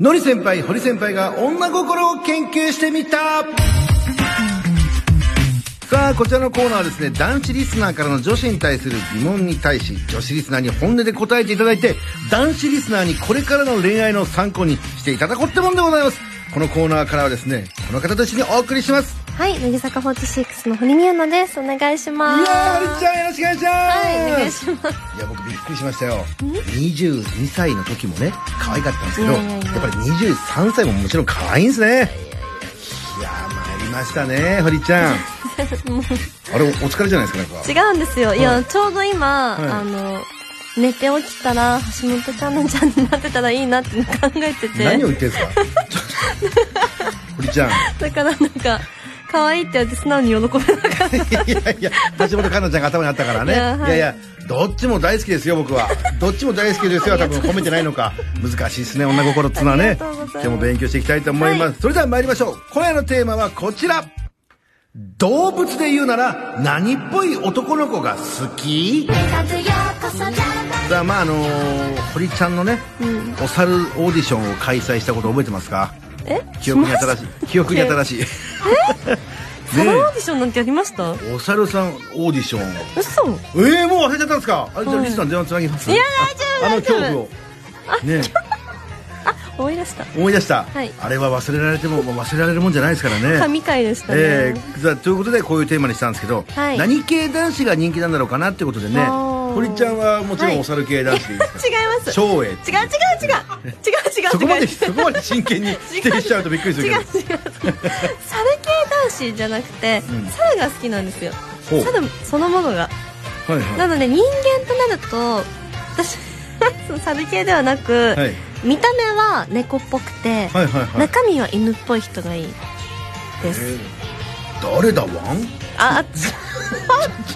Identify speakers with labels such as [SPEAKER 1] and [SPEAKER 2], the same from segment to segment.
[SPEAKER 1] のり先輩、堀先輩が女心を研究してみたさあ、こちらのコーナーはですね、男子リスナーからの女子に対する疑問に対し、女子リスナーに本音で答えていただいて、男子リスナーにこれからの恋愛の参考にしていただこうってもんでございます。このコーナーからはですね、この方と一緒にお送りします。
[SPEAKER 2] はい、乃木坂46の堀美央奈です。お願いし
[SPEAKER 1] い
[SPEAKER 2] ます。
[SPEAKER 1] やー、はるちゃんよろしくお願いします。
[SPEAKER 2] はい、お願いします。
[SPEAKER 1] いや僕びっくりしましたよ22歳の時もね可愛かったんですけど
[SPEAKER 2] いやいやいや
[SPEAKER 1] やっぱり23歳ももちろん可愛いんですねいやー参りましたね堀ちゃん あれおお疲れじゃないですかなんか
[SPEAKER 2] 違うんですよ。いや、
[SPEAKER 1] はい
[SPEAKER 2] ちょうど今、
[SPEAKER 1] はい
[SPEAKER 2] あの、寝て起きたら、橋本環奈ちゃんになってたらいいなって考えてて。
[SPEAKER 1] 何を言ってんすか堀ちゃん
[SPEAKER 2] だからなんか、可愛いって言われて素直に喜べなかった。
[SPEAKER 1] いやいや橋本環奈ちゃんが頭にあったからね。いや,、
[SPEAKER 2] いやはい。
[SPEAKER 1] いやどっちも大好きですよ僕は。どっちも大好きですよ多分褒めてないのか。難しいですね女心っつうのは
[SPEAKER 2] あり
[SPEAKER 1] ね
[SPEAKER 2] がとうございます。
[SPEAKER 1] 今日も勉強していきたいと思います、
[SPEAKER 2] は
[SPEAKER 1] それでは参りましょう。今夜のテーマはこちら。動物で言うなら何っぽい男の子が好き？さあまああのー堀ちゃんのね、お猿オーディションを開催したこと覚えてますか？
[SPEAKER 2] え？
[SPEAKER 1] 記憶に新しい。記憶に新しい。
[SPEAKER 2] サロンオーディションなんてやりました？
[SPEAKER 1] お猿さんオーディション。
[SPEAKER 2] 嘘。
[SPEAKER 1] ええもう忘れちゃったんですか？あじゃあリスさん電話つなぎます。
[SPEAKER 2] いや
[SPEAKER 1] ああの
[SPEAKER 2] 大丈夫。
[SPEAKER 1] 恐怖を。ね
[SPEAKER 2] 思い出した。
[SPEAKER 1] 思い出した、
[SPEAKER 2] はい。
[SPEAKER 1] あれは忘れられても忘れられるもんじゃないですからね。
[SPEAKER 2] 神回でしたね。
[SPEAKER 1] えー、ということでこういうテーマにしたんですけど、
[SPEAKER 2] はい。
[SPEAKER 1] 何系男子が人気なんだろうかなってことでね堀ちゃんはもちろ
[SPEAKER 2] はい。
[SPEAKER 1] んお猿系男子でいいですか、
[SPEAKER 2] 違います。違う違う違う違う。違う違う。
[SPEAKER 1] そこまでそこまで真剣に否定しちゃうとびっくりするけど。
[SPEAKER 2] 違う違う。猿系男子じゃなくて、
[SPEAKER 1] うん。
[SPEAKER 2] 猿が好きなんですよ。猿そのものが。
[SPEAKER 1] はいはい。
[SPEAKER 2] なので人間となると私 その猿系ではなく、
[SPEAKER 1] はい。
[SPEAKER 2] 見た目は猫っぽくて、
[SPEAKER 1] はいはいはい。
[SPEAKER 2] 中身は犬っぽい人がいいです、
[SPEAKER 1] えー誰だワン？
[SPEAKER 2] あち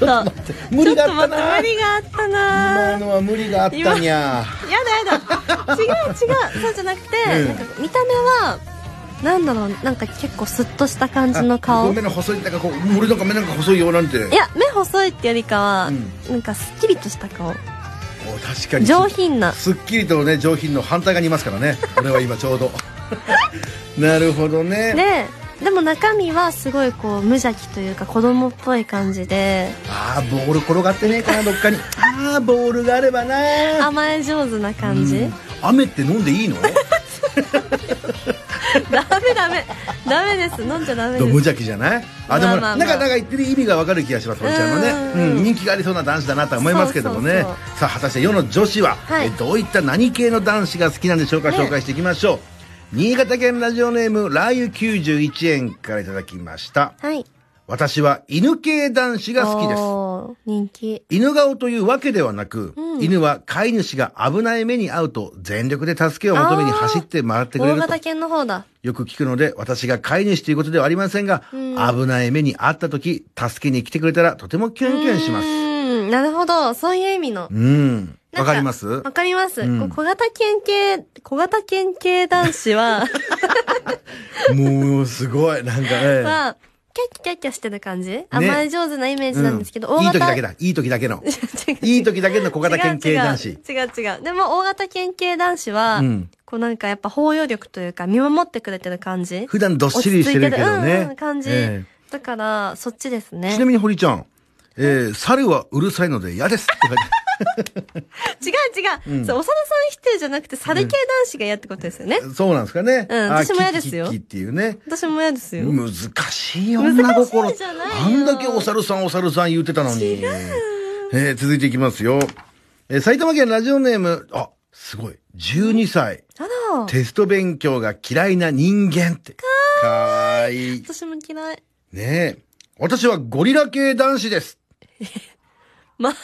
[SPEAKER 2] ょっと。
[SPEAKER 1] 無理があった
[SPEAKER 2] ちょっと待って
[SPEAKER 1] な
[SPEAKER 2] 無理があった
[SPEAKER 1] 今
[SPEAKER 2] な
[SPEAKER 1] のは無理があったにゃ
[SPEAKER 2] やだやだ。違う違う。そうじゃなくて、
[SPEAKER 1] うん。
[SPEAKER 2] なんか見た目はなんだろうなんか結構スッとした感じの
[SPEAKER 1] あ
[SPEAKER 2] 顔
[SPEAKER 1] 目の細いなんかこう俺なんか目なんか細いよなんて。
[SPEAKER 2] いや目細いってよりかは、
[SPEAKER 1] うん。
[SPEAKER 2] なんかすっきりとした顔。
[SPEAKER 1] お確かに。
[SPEAKER 2] 上品な。
[SPEAKER 1] すっきりとね上品の反対側にいますからね。俺は今ちょうど。なるほどね。
[SPEAKER 2] ででも中身はすごいこう無邪気というか子供っぽい感じで。
[SPEAKER 1] ああボール転がってねえかなどっかに。ああボールがあればな。
[SPEAKER 2] 甘え上手な感じ、
[SPEAKER 1] うん。雨って飲んでいいの？
[SPEAKER 2] ダメダメ。ダメです。飲んじゃダメ
[SPEAKER 1] 無
[SPEAKER 2] です
[SPEAKER 1] 邪気じゃない？あでも、
[SPEAKER 2] まあまあまあ。
[SPEAKER 1] なんかなんか言ってる意味がわかる気がします堀ちゃんのね。
[SPEAKER 2] うん
[SPEAKER 1] うん人気がありそうな男子だなとは思いますけどもね。さあ果たして世の女子は、
[SPEAKER 2] はい。
[SPEAKER 1] えどういった何系の男子が好きなんでしょうか、
[SPEAKER 2] ね。
[SPEAKER 1] 紹介していきましょう新潟県ラジオネームラー油91円からいただきました。
[SPEAKER 2] はい。
[SPEAKER 1] 私は犬系男子が好きです。
[SPEAKER 2] 人気。
[SPEAKER 1] 犬顔というわけではなく、
[SPEAKER 2] うん。
[SPEAKER 1] 犬は飼い主が危ない目に遭うと全力で助けを求めに走って回ってくれると。
[SPEAKER 2] 大型犬の方だ。
[SPEAKER 1] よく聞くので、私が飼い主ということではありませんが、
[SPEAKER 2] うん。
[SPEAKER 1] 危ない目に遭った時、助けに来てくれたらとてもキュンキュンします。
[SPEAKER 2] うーん。なるほど。そういう意味の。
[SPEAKER 1] うん。わかります？
[SPEAKER 2] わかります、小型犬系小型犬系男子は。
[SPEAKER 1] もう、すごい。なんかね。
[SPEAKER 2] はキャッキャッキャしてる感じ、甘え上手なイメージなんですけど、
[SPEAKER 1] うん。いい時だけ
[SPEAKER 2] だ。
[SPEAKER 1] だ。いい時だけの。いい時だけの小型犬系男子。
[SPEAKER 2] 違う違う。違う違うでも大型犬系男子は、
[SPEAKER 1] うん。
[SPEAKER 2] こうなんかやっぱ包容力というか見守ってくれてる感じ？
[SPEAKER 1] 普段どっしりしてるけど
[SPEAKER 2] 落ち着いてるうんう
[SPEAKER 1] ね
[SPEAKER 2] ん。感じ、
[SPEAKER 1] え
[SPEAKER 2] だからそっちです
[SPEAKER 1] え
[SPEAKER 2] ね。
[SPEAKER 1] ちなみに堀ちゃん、えー、猿はうるさいので嫌ですって書いて
[SPEAKER 2] 違う違う、
[SPEAKER 1] うん
[SPEAKER 2] そうお猿さん否定じゃなくて猿系男子が嫌ってことですよね、
[SPEAKER 1] そうなんですかね。あ
[SPEAKER 2] うん私も嫌ですよ
[SPEAKER 1] キキっていうね。
[SPEAKER 2] 私も嫌ですよ、
[SPEAKER 1] 難しい女心。
[SPEAKER 2] 難しいじゃないよ
[SPEAKER 1] あんだけお猿さんお猿さん言ってたのに。えー続いていきますよ。えー埼玉県ラジオネーム、あ、すごい。12歳。
[SPEAKER 2] あら
[SPEAKER 1] テスト勉強が嫌いな人間って。かわいい。
[SPEAKER 2] 私も嫌い
[SPEAKER 1] ねえ。私はゴリラ系男子です。
[SPEAKER 2] まさ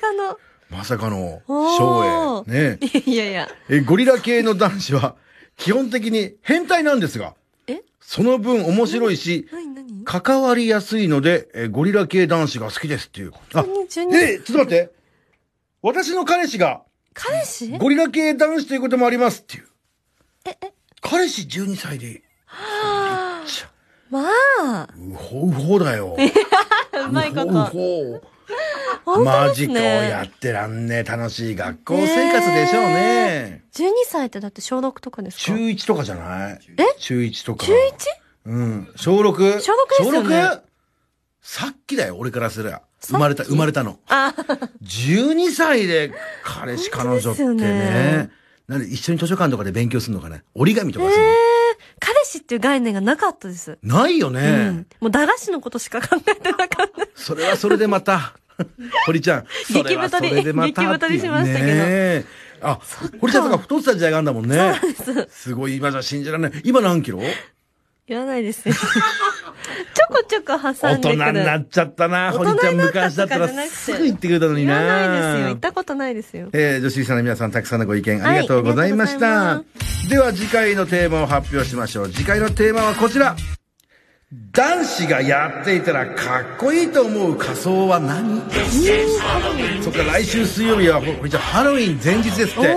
[SPEAKER 2] かの。
[SPEAKER 1] まさかの、
[SPEAKER 2] お
[SPEAKER 1] 翔
[SPEAKER 2] ー
[SPEAKER 1] 英。ね。え。
[SPEAKER 2] いやいや。
[SPEAKER 1] え、ゴリラ系の男子は、基本的に変態なんですが、
[SPEAKER 2] え？
[SPEAKER 1] その分面白いし、
[SPEAKER 2] 何何？
[SPEAKER 1] 関わりやすいので、えゴリラ系男子が好きですっていう。あ、
[SPEAKER 2] 何12
[SPEAKER 1] え、ちょっと待って。私の彼氏が
[SPEAKER 2] 彼氏？
[SPEAKER 1] ゴリラ系男子ということもありますっていう。
[SPEAKER 2] ええ？
[SPEAKER 1] 彼氏12歳で、
[SPEAKER 2] まあ。
[SPEAKER 1] うほうほだよ。
[SPEAKER 2] うまいこと。
[SPEAKER 1] うほうほマジかやってらんね楽しい学校生活でしょうね。
[SPEAKER 2] 12歳ってだって小6とかですか？
[SPEAKER 1] 中1とかじゃない？
[SPEAKER 2] え？
[SPEAKER 1] 中1とか。
[SPEAKER 2] 中 1?
[SPEAKER 1] うん。小 6?
[SPEAKER 2] 小6ですよね
[SPEAKER 1] 小 6? さっきだよ、俺からすれば。生まれた、生まれたの。
[SPEAKER 2] あ、
[SPEAKER 1] 12歳で彼氏彼女ってね
[SPEAKER 2] ね。
[SPEAKER 1] なんで一緒に図書館とかで勉強するのかね？折り紙とかするの、
[SPEAKER 2] 彼氏っていう概念がなかったです。
[SPEAKER 1] ないよね、
[SPEAKER 2] うん。もう駄菓子のことしか考えてなかった。
[SPEAKER 1] それはそれでまた、堀ちゃん。それはそれでまた
[SPEAKER 2] 激太りしましたけど
[SPEAKER 1] ねえあ、堀ちゃんとか太ってた時代があるんだもんね。すごい、今じゃ信じられない。今何キロ？
[SPEAKER 2] 言わないですよ。ちょこちょこ挟
[SPEAKER 1] 大人
[SPEAKER 2] んでくる。
[SPEAKER 1] になっちゃったな、堀ちゃん。昔だったらすぐ言ってくれたのに
[SPEAKER 2] 言
[SPEAKER 1] な。
[SPEAKER 2] わないですよ。言ったことないですよ。
[SPEAKER 1] えー、女子リスナーの皆さん、たくさんのご意見ありがとうございました。
[SPEAKER 2] はい
[SPEAKER 1] では、次回のテーマを発表しましょう。次回のテーマはこちら。男子がやっていたらかっこいいと思う仮装は何？そっか、来週水曜日は、これじゃハロウィン前日ですって。あ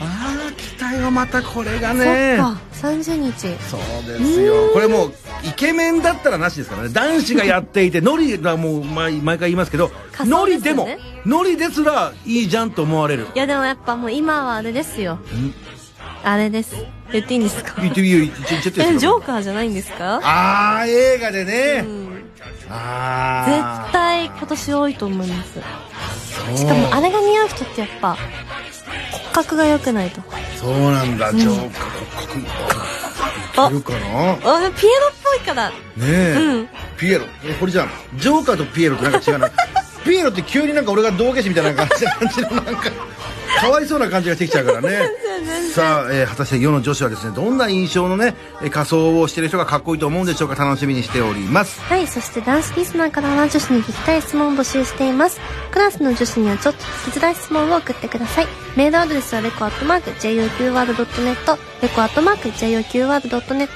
[SPEAKER 1] あ、来たよ、またこれが
[SPEAKER 2] そ
[SPEAKER 1] ね
[SPEAKER 2] っ。か。30日。
[SPEAKER 1] そうですよ。これもう、イケメンだったらなしですからね。男子がやっていて、ノリはもう毎毎回言いますけど、
[SPEAKER 2] 仮
[SPEAKER 1] ノリ
[SPEAKER 2] で
[SPEAKER 1] も、ノリですらいいじゃんと思われる。
[SPEAKER 2] いやでもやっぱもう今はあれですよ。あれです。言っていいんですか？
[SPEAKER 1] 言っていいよ、言っちゃっていい
[SPEAKER 2] え、
[SPEAKER 1] ですよ
[SPEAKER 2] ジョーカーじゃないんですか
[SPEAKER 1] ああ、映画でね。
[SPEAKER 2] うん
[SPEAKER 1] あ
[SPEAKER 2] 絶。対今年多いと思います。しかもあれが似合う人ってやっぱ骨格が良くないと。
[SPEAKER 1] そうなんだ、ジョーカー骨格。いるかなね
[SPEAKER 2] あ、ピエロっぽいから。
[SPEAKER 1] え、
[SPEAKER 2] うん
[SPEAKER 1] ピエロ。えこれじゃん。ジョーカーとピエロってなんか違うな。ピエロって急になんか俺が道化師みたいな感じのなんか、かわいそうな感じがしてきちゃうからね。さあ、えー果たして世の女子はですね、どんな印象のね、えー仮装をしてる人がかっこいいと思うんでしょうか楽しみにしております。
[SPEAKER 2] はい、そして男子リスナーからは女子に聞きたい質問を募集しています。クラスの女子にはちょっと聞きづらい質問を送ってください。メールアドレスはレコアットマーク JOQWORD.net、レコアットマーク JOQWORD.net。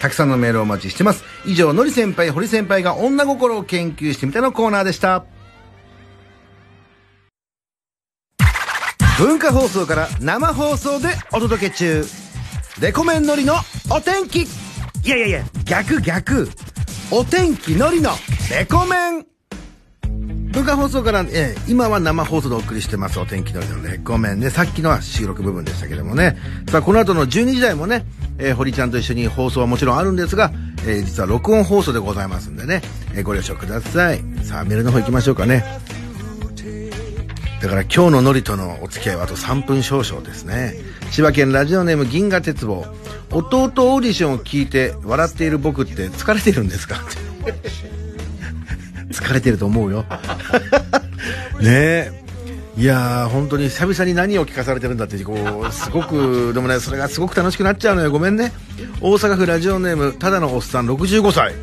[SPEAKER 1] たくさんのメールをお待ちしてます。以上、のり先輩、堀先輩が女心を研究してみたのコーナーでした。文化放送から生放送でお届け中。レコメンのりのお天気。いやいやいや、逆逆。お天気のりのレコメン。文化放送から、えー今は生放送でお送りしてますお天気のりのレコメンね。さっきのは収録部分でしたけどもね。さあ、この後の12時台もね、えー堀ちゃんと一緒に放送はもちろんあるんですが、えー実は録音放送でございますんでね、えーご了承ください。さあ、メールの方行きましょうかね。だから今日のノリとのお付き合いはあと3分少々ですね。千葉県ラジオネーム銀河鉄棒。弟オーディションを聞いて笑っている僕って疲れてるんですか？疲れてると思うよ。ねえ。いやー、本当に久々に何を聞かされてるんだって、こう、すごく、でもね、それがすごく楽しくなっちゃうのよ。ごめんね。大阪府ラジオネーム、ただのおっさん65歳。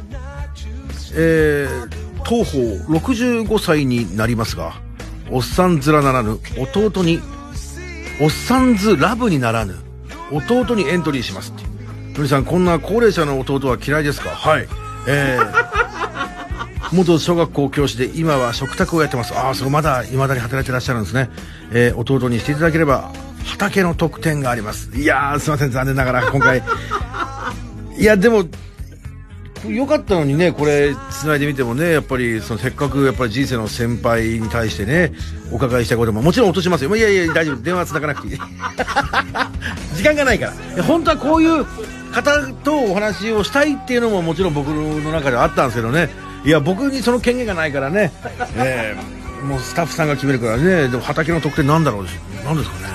[SPEAKER 1] えー、当方65歳になりますが、おっさんずらならぬ弟に、おっさんずラブにならぬ弟にエントリーしますって。のりさん、こんな高齢者の弟は嫌いですか？はい。えー、元小学校教師で今は食卓をやってます。ああ、それまだ未だに働いてらっしゃるんですね。えー、弟にしていただければ、畑の特典があります。いやー、すいません、残念ながら今回。いや、でも、よかったのにね、これ、つないでみてもね、やっぱり、その、せっかく、やっぱり人生の先輩に対してね、お伺いしたいことも、もちろん落としますよ。いやいや、大丈夫。電話繋がなくていい。時間がないから。本当はこういう方とお話をしたいっていうのも、もちろん僕の中ではあったんですけどね。いや、僕にその権限がないからね、えーもうスタッフさんが決めるからね、でも畑の特典なんだろうなんですかね。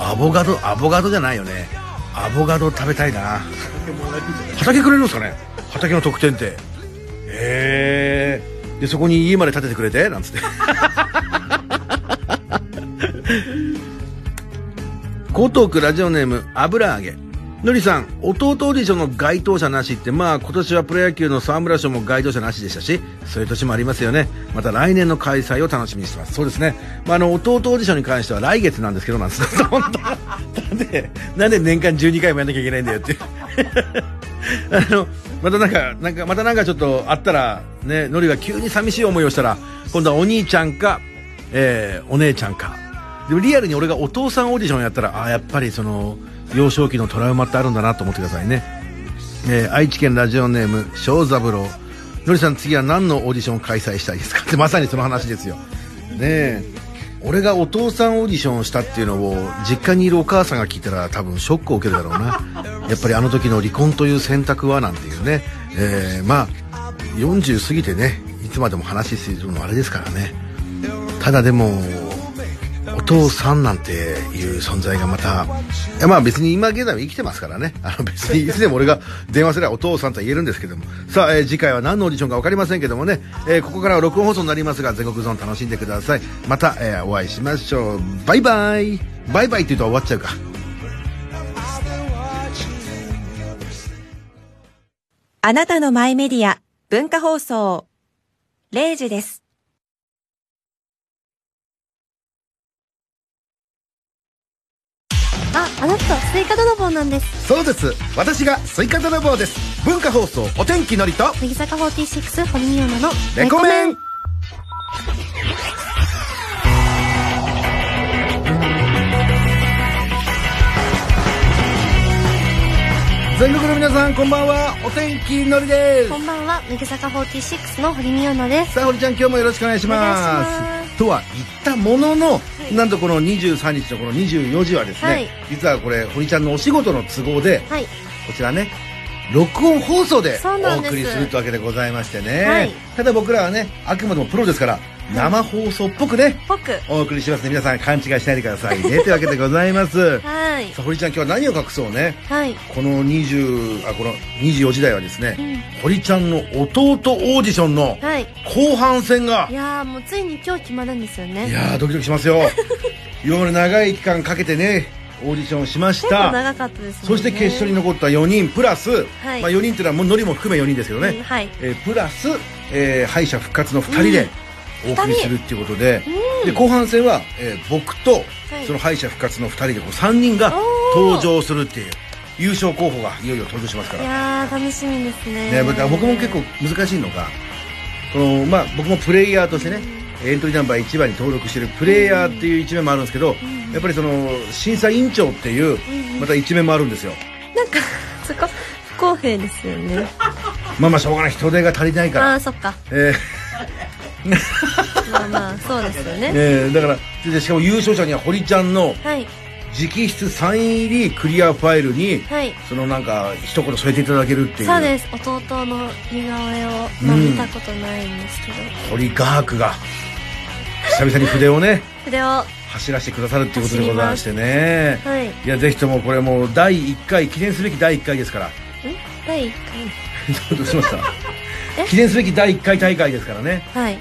[SPEAKER 1] アボガド、アボガドじゃないよね。アボガド食べたいな。畑くれるんですかね畑の特典ってへえでそこに家まで建ててくれてなんつって。江東区ラジオネーム油揚げのりさん弟オーディションの該当者なしってまあ今年はプロ野球の沢村賞も該当者なしでしたしそういう年もありますよね。また来年の開催を楽しみにしてます。そうですね、まあ、あの弟オーディションに関しては来月なんですけどなんです。本当なんでなんで年間12回もやんなきゃいけないんだよって あの、またなんか、なんか、またなんかちょっとあったら、ね、のりが急に寂しい思いをしたら、今度はお兄ちゃんか、えー、お姉ちゃんか。でもリアルに俺がお父さんオーディションやったら、ああ、やっぱりその、幼少期のトラウマってあるんだなと思ってくださいね。えー、愛知県ラジオネーム、小三郎。のりさん次は何のオーディションを開催したいですか？ってまさにその話ですよ。ねえ。俺がお父さんオーディションをしたっていうのを実家にいるお母さんが聞いたら多分ショックを受けるだろうな。やっぱりあの時の離婚という選択はなんていうね、えー、まあ40過ぎてねいつまでも話するのあれですからね。ただでもお父さんなんていう存在がまた、いやまあ別に今現在は生きてますからね。あの別にいつでも俺が電話すればお父さんと言えるんですけども。さあ、えー、次回は何のオーディションか分かりませんけどもね、えー、ここからは録音放送になりますが、全国ゾーン楽しんでください。また、えー、お会いしましょう。バイバイ。バイバイって言うと終わっちゃうか。
[SPEAKER 3] あなたのマイメディア、文化放送、0時です。
[SPEAKER 2] あ、あなたスイカ泥棒なんです。
[SPEAKER 1] そうです。私がスイカ泥棒です。文化放送お天気のりと。
[SPEAKER 2] 乃木坂46堀美央奈の。
[SPEAKER 1] レコメン。全国の皆さんこんばんは。お天気のりです。
[SPEAKER 2] こんばんは。乃木坂46の堀美央奈です。
[SPEAKER 1] さあ堀ちゃん今日もよろしくお願いします。とは言ったものの、はい、なんとこの23日のこの24時はですね、はい、実はこれ堀ちゃんのお仕事の都合で、はい、こちらね録音放送でお送りするというわけでございましてね、はい、ただ僕らはねあくまでもプロですから生放送っぽくね、
[SPEAKER 2] ぽく。
[SPEAKER 1] お送りしますね。皆さん勘違いしないでくださいね。というわけでございます。はい。さあ堀ちゃん今日は何を隠そうね。はい。この20あこの24時台はですね、うん、堀ちゃんの弟オーディションの後半戦が、
[SPEAKER 2] はい、いやもうついに今日決まるんですよね。
[SPEAKER 1] いやドキドキしますよ。今まで長い期間かけてねオーディションしました。
[SPEAKER 2] 長かったです、
[SPEAKER 1] ね、そして決勝に残った4人プラス、はい、まあ、4人っていうのはもうノリも含め4人ですけどね、うん、はい。えー、プラス、えー、敗者復活の2人で、お送りするっていうことでで後半戦は、えー、僕と、その敗者復活の2人でこう3人が登場するっていう優勝候補がいよいよ登場しますから。
[SPEAKER 2] いや楽しみですね。ね
[SPEAKER 1] 僕も結構難しいのがこの、まあ、僕もプレイヤーとしてねエントリーナンバー1番に登録してるプレイヤーっていう一面もあるんですけど、やっぱりその審査委員長っていうまた一面もあるんですよ。
[SPEAKER 2] なんか そこ不公平ですよね。
[SPEAKER 1] まあまあしょうがない。人手が足りないから。
[SPEAKER 2] ああそっか。ええー、まあまあそうですよね、
[SPEAKER 1] えー、だからでしかも優勝者には堀ちゃんの、はい。直筆サイン入りクリアファイルに、はい、そのなんか一言添えていただけるっていう。
[SPEAKER 2] そうです。弟の似顔絵を、まあ、見たことないんですけど、
[SPEAKER 1] うん、堀画伯が久々に筆をね
[SPEAKER 2] 筆を。
[SPEAKER 1] 走らせてくださるっていうことでございましてね、はい、いやぜひともこれもう第1回記念すべき第1回ですから。ん？
[SPEAKER 2] 第1
[SPEAKER 1] 回？どうしました？記念すべき第1回大会ですからね。
[SPEAKER 2] はい、ね、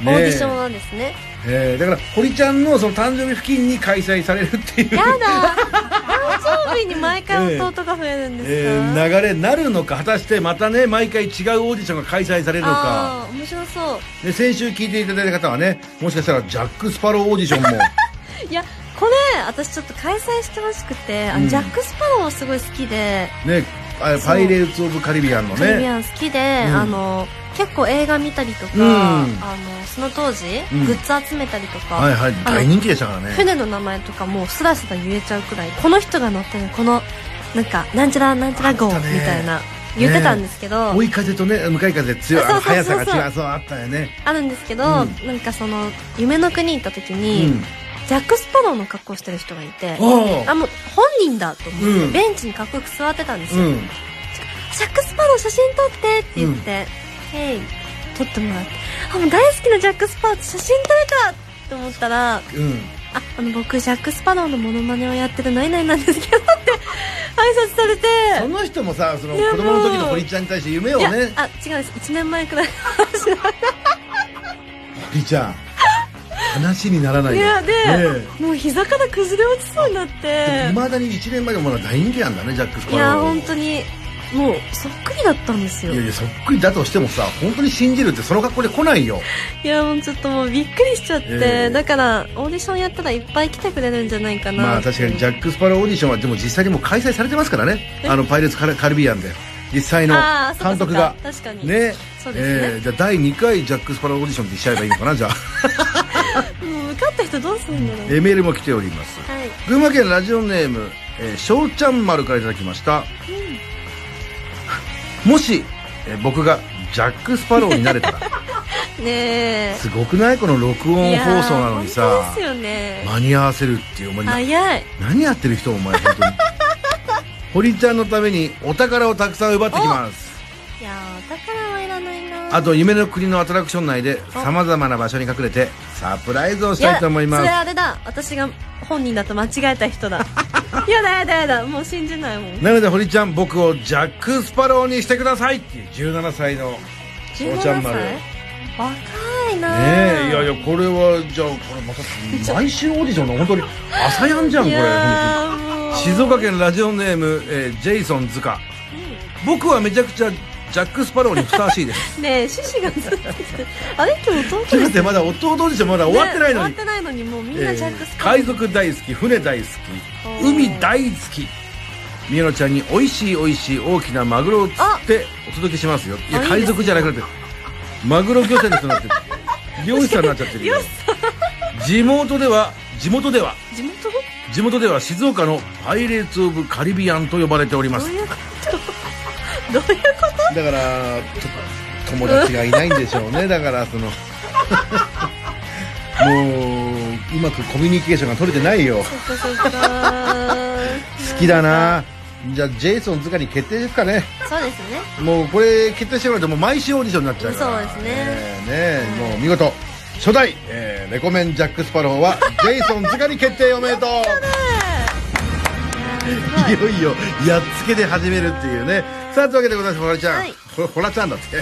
[SPEAKER 2] オーディションはですね。
[SPEAKER 1] えー、だから堀ちゃんのその誕生日付近に開催されるっていう。
[SPEAKER 2] やだ。誕生日に毎回弟が増えるんですか、えー、
[SPEAKER 1] えー、流れなるのか果たしてまたね毎回違うオーディションが開催されるのか。
[SPEAKER 2] 面白そう。
[SPEAKER 1] で先週聞いていただいた方はねもしかしたらジャック・スパローオーディションも。
[SPEAKER 2] いやこれ私ちょっと開催してほしくて、うん、ジャック・スパローすごい好きで。
[SPEAKER 1] ねパイレーツ・オブ・カリビアンのね。
[SPEAKER 2] カリビアン好きで、うん、あの結構映画見たりとか、うん、あのその当時、グッズ集めたりとか、
[SPEAKER 1] はいはい。大人気でしたからね。
[SPEAKER 2] 船の名前とかもスラスラ言えちゃうくらいこの人が乗ってるこのなんかなんちゃらなんちゃら号みたいな言ってたんですけど、
[SPEAKER 1] ね、追い風とね向かい風強い速さが違うそうあったよね。
[SPEAKER 2] あるんですけど、うん、なんかその夢の国行った時に、うん、ジャック・スパローの格好してる人がいてあもう本人だと思って、うん、ベンチにかっこよく座ってたんですよ、ジャック・スパロー写真撮ってって言って、へい撮ってもらってあもう大好きなジャック・スパローと写真撮れたって思ったら、うん、ああの僕ジャック・スパローのモノマネをやってるナイナイなんですけどって挨拶されて
[SPEAKER 1] その人もさその子供の時の堀ちゃんに対して夢をね。
[SPEAKER 2] あ違うです。1年前くらい
[SPEAKER 1] 堀ちゃん話にならないい
[SPEAKER 2] やで、ね、もう膝から崩れ落ちそうになって。
[SPEAKER 1] いまだに1年前でもまだ大人気なんだねジャック・スパロー
[SPEAKER 2] いや本当にもうそっくりだったんですよ。
[SPEAKER 1] いやいやそっくりだとしてもさ本当に信じるってその格好で来ないよ。
[SPEAKER 2] いやもうちょっともうびっくりしちゃって、えー、だからオーディションやったらいっぱい来てくれるんじゃないかな。
[SPEAKER 1] まあ確かにジャック・スパローオーディションはでも実際にもう開催されてますからね。あのパイレーツカリビアンで。実際の監督が。
[SPEAKER 2] 確かに。
[SPEAKER 1] ね。
[SPEAKER 2] そうですね、え
[SPEAKER 1] ー、じゃあ第2回ジャック・スパローオーディションってしちゃえばいいのかなじゃ
[SPEAKER 2] あ った人どうするんだろう、
[SPEAKER 1] えー、メールも来ております、はい、群馬県ラジオネームえー、しょうちゃん丸からいただきました、うん。もし、え僕がジャック・スパローになれたら。
[SPEAKER 2] ねえ。
[SPEAKER 1] すごくないこの録音放送なのにさ。
[SPEAKER 2] ね。
[SPEAKER 1] 間に合わせるっていうお前
[SPEAKER 2] 早い。
[SPEAKER 1] 何やってる人お前本当に。堀ちゃんのためにお宝をたくさん奪ってきます。
[SPEAKER 2] いやーお宝
[SPEAKER 1] あと夢の国のアトラクション内でさまざまな場所に隠れてサプライズをしたいと思います。
[SPEAKER 2] やそれあれだ。私が本人だと間違えた人だ。やだやだやだ。もう信じないもん。
[SPEAKER 1] なので堀ちゃん僕をジャック・スパローにしてくださいっていう17歳の
[SPEAKER 2] 17
[SPEAKER 1] おちゃん丸。ね
[SPEAKER 2] 若いな
[SPEAKER 1] えいやいやこれはじゃあこれまた毎週オーディションの本当に朝やんじゃんこれ。静岡県ラジオネーム、えージェイソン塚僕はめちゃくちゃジャック・スパローにふさわしいです。
[SPEAKER 2] ねえ獅子がずっとあれ？今日弟
[SPEAKER 1] ちょっと待
[SPEAKER 2] です
[SPEAKER 1] ってまだ弟オーディションまだ終わってないのに、
[SPEAKER 2] ね終わってないのにもうみんなジャックス
[SPEAKER 1] えー海賊大好き船大好き海大好き。宮野ちゃんに美味しい美味しい大きなマグロを釣ってお届けしますよ。いや海賊じゃなくてマグロ漁船の人になって。る 漁師さんになっちゃってるよ地元では地元では
[SPEAKER 2] 地元？
[SPEAKER 1] 地元では静岡のパイレーツ・オブ・カリビアンと呼ばれております。
[SPEAKER 2] どういうこと？どういうこと？
[SPEAKER 1] だからと友達がいないんでしょうね。だからその もううまくコミュニケーションが取れてないよ。好きだな。じゃあジェイソン塚に決定ですかね。
[SPEAKER 2] そうですね。
[SPEAKER 1] もうこれ決定してもらうともう毎週オーディションになっちゃうから。
[SPEAKER 2] そうですね。
[SPEAKER 1] えねえもう見事。初代、えーレコメンジャック・スパローはジェイソン塚に決定おめでとう。いよいよやっつけで始めるっていうねさあというわけでございます堀ちゃん、
[SPEAKER 2] はい。
[SPEAKER 1] ほほらちゃんだって。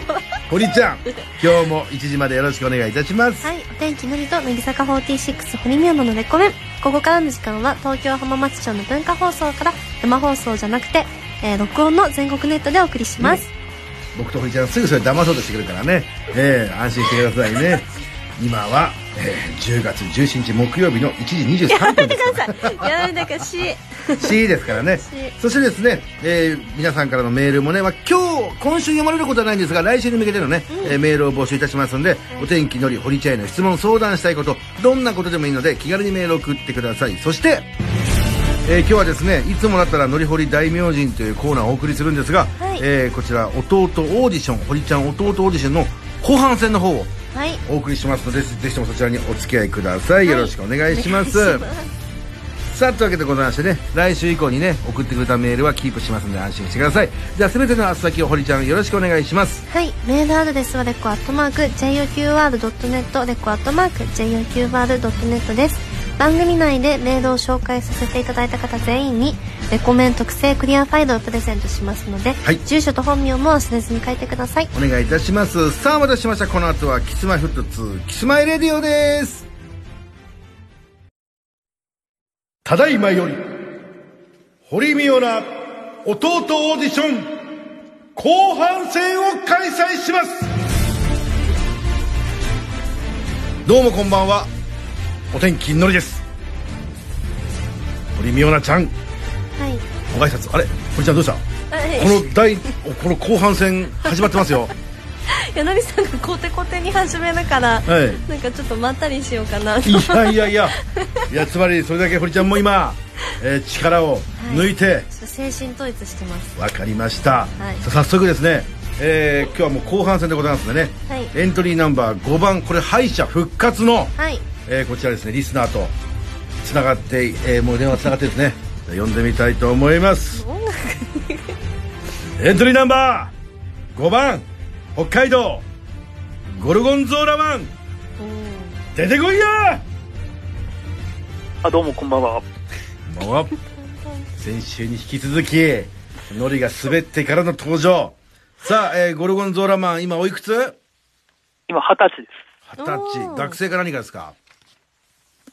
[SPEAKER 1] 堀ちゃん今日も1時までよろしくお願いいたします、
[SPEAKER 2] はい、お天気のりと乃木坂46堀美央のレコメンここからの時間は東京浜松町の文化放送から生放送じゃなくて、えー録音の全国ネットでお送りします、
[SPEAKER 1] 僕と堀ちゃんすぐそれ騙そうとしてくるからね、えー安心してくださいね今は、えー10月17日木曜日の1時23分ですから。
[SPEAKER 2] やめてください。し
[SPEAKER 1] C ですからね。そしてですね、えー皆さんからのメールもね、まあ、今日今週読まれることはないんですが来週に向けてのね、えーメールを募集いたしますので、お天気のり堀ちゃんへの質問相談したいことどんなことでもいいので気軽にメールを送ってください。そしてえー今日はですねいつもだったら「のりほり大明神」というコーナーをお送りするんですが、
[SPEAKER 2] はい。
[SPEAKER 1] えーこちら弟オーディション堀ちゃん弟オーディションの後半戦の方を
[SPEAKER 2] はい。
[SPEAKER 1] お送りしますのでぜひともそちらにお付き合いください、よろしく
[SPEAKER 2] お願いします。
[SPEAKER 1] さあというわけでございましてね来週以降にね送ってくれたメールはキープしますので安心してください。じゃあ全ての宛先を堀ちゃんよろしくお願いします。
[SPEAKER 2] はい、メールアドレスはレコアットマーク JOQR.net レコアットマーク JOQR.net です番組内でメールを紹介させていただいた方全員にレコメン特製クリアファイルをプレゼントしますので、
[SPEAKER 1] はい。
[SPEAKER 2] 住所と本名も忘れずに書いてください。
[SPEAKER 1] お願いいたします。さあお待たせしました。この後はキスマイフット2キスマイレディオです。ただいまより堀美央奈弟オーディション後半戦を開催します。どうもこんばんはお天気のりです。堀美央奈ちゃん。
[SPEAKER 2] はい。
[SPEAKER 1] ご挨拶。あれ？堀ちゃんどうした？この第この後半戦始まってますよ。
[SPEAKER 2] 柳さんがコテコテに始めるから、
[SPEAKER 1] はい。
[SPEAKER 2] なんかちょっとまったりしようかなと。
[SPEAKER 1] いやいやいや。いやつまりそれだけ堀ちゃんも今、えー力を抜いて
[SPEAKER 2] ちょっと精神統一してます。
[SPEAKER 1] 分かりました、
[SPEAKER 2] はい。
[SPEAKER 1] 早速ですね、えー今日はもう後半戦でございますのでね、
[SPEAKER 2] はい。
[SPEAKER 1] エントリーナンバー5番これ敗者復活の、
[SPEAKER 2] はい
[SPEAKER 1] えーこちらですねリスナーとつながって、えーもう電話つながってですね呼んでみたいと思います。エントリーナンバー5番北海道ゴルゴンゾーラマン。出てこいや！
[SPEAKER 4] あ、どうもこんばんは。
[SPEAKER 1] こんばんは。先週に引き続きノリが滑ってからの登場。さあ、えーゴルゴンゾーラマン今おいくつ？
[SPEAKER 4] 今、二十歳です。
[SPEAKER 1] 二十歳。学生か何かですか？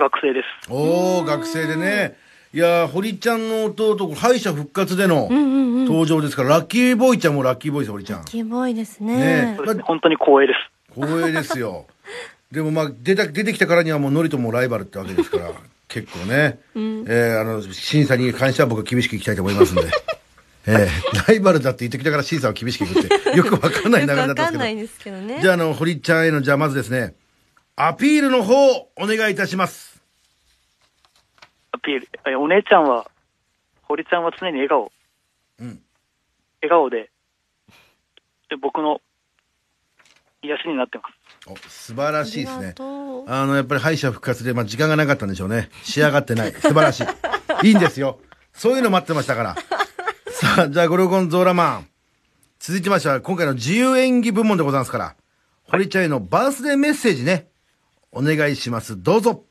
[SPEAKER 4] 学生です。
[SPEAKER 1] おお学生でね。いやー堀ちゃんの弟敗者復活での登場ですから、ラッキーボーイちゃんもラッキーボーイです堀ちゃん。
[SPEAKER 2] キーボーイです
[SPEAKER 1] ね。
[SPEAKER 2] ね。
[SPEAKER 4] そうですね。本当に光栄です。
[SPEAKER 1] 光栄ですよ。でもまあ出た出てきたからにはもうノリともライバルってわけですから 結構ね、えーあの審査に関しては僕は厳しくいきたいと思いますんで。えーライバルだって言ってきたから審査は厳しくいくってよくわかんない流れだったんですけど
[SPEAKER 2] わかんないんですけどね。
[SPEAKER 1] じゃああの堀ちゃんへのじゃあまずですね。アピールの方お願いいたします
[SPEAKER 4] アピール。えお姉ちゃんは、堀ちゃんは常に笑顔。
[SPEAKER 1] うん
[SPEAKER 4] 笑顔で、で僕の癒しになってます。
[SPEAKER 1] お素晴らしいですね
[SPEAKER 2] あ
[SPEAKER 1] の、やっぱり敗者復活で、まあ、時間がなかったんでしょうね。仕上がってない。素晴らしい。いいんですよ。そういうの待ってましたから。さあ、じゃあ、ゴルゴンゾーラマン。続いてましては、今回の自由演技部門でございますから、堀ちゃんへのバースデーメッセージね、お願いします。どうぞ。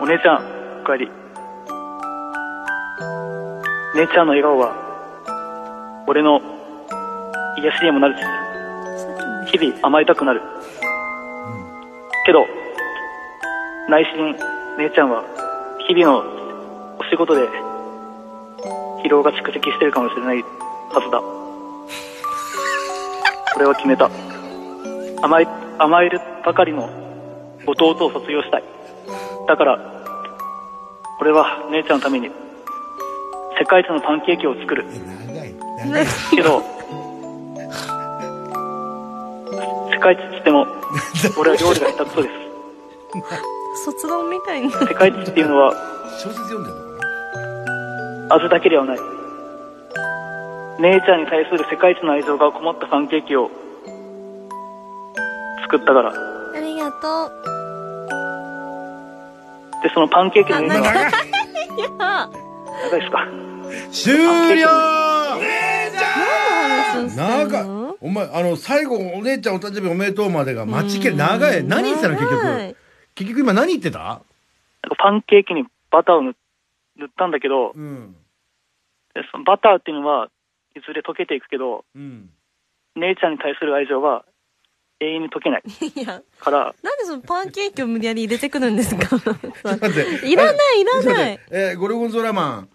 [SPEAKER 4] お姉ちゃん、おかえり。姉ちゃんの笑顔は、俺の癒しにもなるし、日々甘えたくなる。けど、内心、姉ちゃんは、日々のお仕事で、疲労が蓄積してるかもしれないはずだ。俺は決めた。甘え、甘えるばかりの弟を卒業したい。だから、俺は姉ちゃんのために、世界一のパンケーキを作る。けど、世界一って言っても、俺は料理が下手くそです。
[SPEAKER 2] 卒論みたいに。
[SPEAKER 4] 世界一っていうのは、
[SPEAKER 1] 小説読んでるのかな？
[SPEAKER 4] 味だけではない。姉ちゃんに対する世界一の愛情がこもったパンケーキを作ったから。
[SPEAKER 2] ありがとう。
[SPEAKER 4] で、そのパンケーキの夢が、
[SPEAKER 1] 長い。
[SPEAKER 4] 長いですか？
[SPEAKER 1] 終了長い
[SPEAKER 2] の。
[SPEAKER 1] お前、あの、最後、お姉ちゃんお誕生日おめでとうまでが待ちきれ、長い。何言ってたの結
[SPEAKER 2] 長
[SPEAKER 1] 局
[SPEAKER 2] い。
[SPEAKER 1] 結局？今何言ってた？
[SPEAKER 4] パンケーキにバターを塗塗ったんだけど、
[SPEAKER 1] うん。
[SPEAKER 4] でそのバターっていうのは、いずれ溶けていくけど、
[SPEAKER 1] うん。
[SPEAKER 4] 姉ちゃんに対する愛情は永遠に溶けない
[SPEAKER 2] いや、
[SPEAKER 4] から、
[SPEAKER 2] なんでそのパンケーキを無理やり入れてくるんですか？いらないいらない
[SPEAKER 1] えーゴルゴンゾーラマン。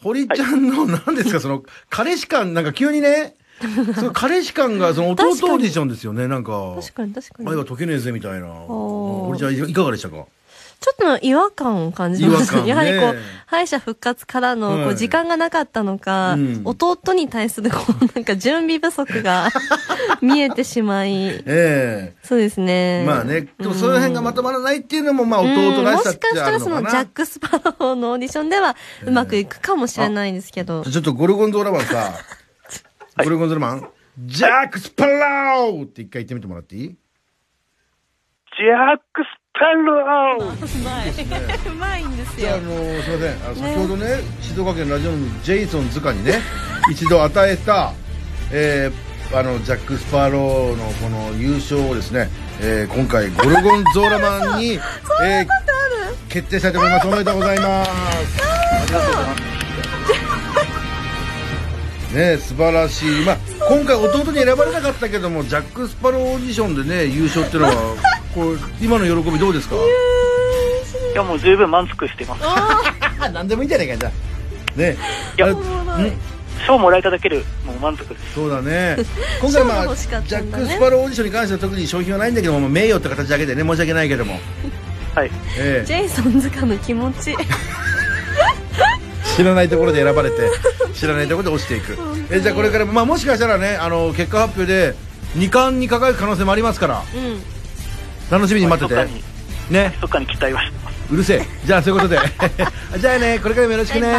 [SPEAKER 1] 堀ちゃんの、何ですか、その、彼氏感、なんか急にね、その彼氏感が、その弟オーディションですよね、なんか。
[SPEAKER 2] 確かに確かに。
[SPEAKER 1] 愛が解けねえぜ、みたいな。堀ちゃん、いかがでしたか？
[SPEAKER 2] ちょっとの違和感を感じました。
[SPEAKER 1] 違和感ね
[SPEAKER 2] やはりこう、敗者復活からの、こう、
[SPEAKER 1] はい
[SPEAKER 2] 時間がなかったのか、
[SPEAKER 1] うん
[SPEAKER 2] 弟に対する、こう、なんか準備不足が 見えてしまい、
[SPEAKER 1] え
[SPEAKER 2] そうです
[SPEAKER 1] え
[SPEAKER 2] ね。
[SPEAKER 1] まあね、でもその辺がまとまらないっていうのも、まあ、弟らしさっ
[SPEAKER 2] もしか
[SPEAKER 1] てあるのか
[SPEAKER 2] したらその、ジャッ
[SPEAKER 1] な。
[SPEAKER 2] ク・スパローのオーディションでは、うまくいくかもしれないんですけど。
[SPEAKER 1] ちょっとゴルゴンゾーラマンさ、ゴルゴンゾーラマン、ジャック・スパローって一回言ってみてもらっていい？
[SPEAKER 4] ジャック・スペロー
[SPEAKER 2] うまい。うまいんです
[SPEAKER 1] じゃあ。のーすみません。あの、先ほどね、静岡県ラジオのジェイソン図鑑にね、一度与えた、えー、あの、ジャック・スパローのこの優勝をですね、えー、今回、ゴルゴンゾーラマンに、えー、決定したいと思います。おめでとうございます。
[SPEAKER 4] ありがとうございます。
[SPEAKER 1] ね素晴らしい。まあ、今回弟に選ばれなかったけども、ジャック・スパローオーディションでね、優勝っていうのは、こう、今の喜びどうですか？
[SPEAKER 4] いや、もう十分満足してます。
[SPEAKER 1] あ、なんでもいいんじゃないか、じゃあ。ね
[SPEAKER 4] いや賞もらえただけでもう満足です。
[SPEAKER 1] そうだね。今回まあ、
[SPEAKER 2] 賞が欲しかっ
[SPEAKER 1] ジャック・スパローオーディションに関しては特に商品はないんだけども、まあ名誉って形だけでね、申し訳ないけども。
[SPEAKER 4] はい。
[SPEAKER 1] え
[SPEAKER 2] ジェイソンズカの気持ち。
[SPEAKER 1] え知らないところで選ばれて、知らないところで落ちていく。えじゃあこれからも、まあもしかしたらね、あの、結果発表で、2冠に輝く可能性もありますから、
[SPEAKER 2] うん。
[SPEAKER 1] 楽しみに待ってて
[SPEAKER 4] 密かに。、
[SPEAKER 1] ね。
[SPEAKER 4] 密かに期待はしてます。
[SPEAKER 1] うるせえ。じゃあそういうことで。じゃあね、これからもよろしくね。
[SPEAKER 2] バイ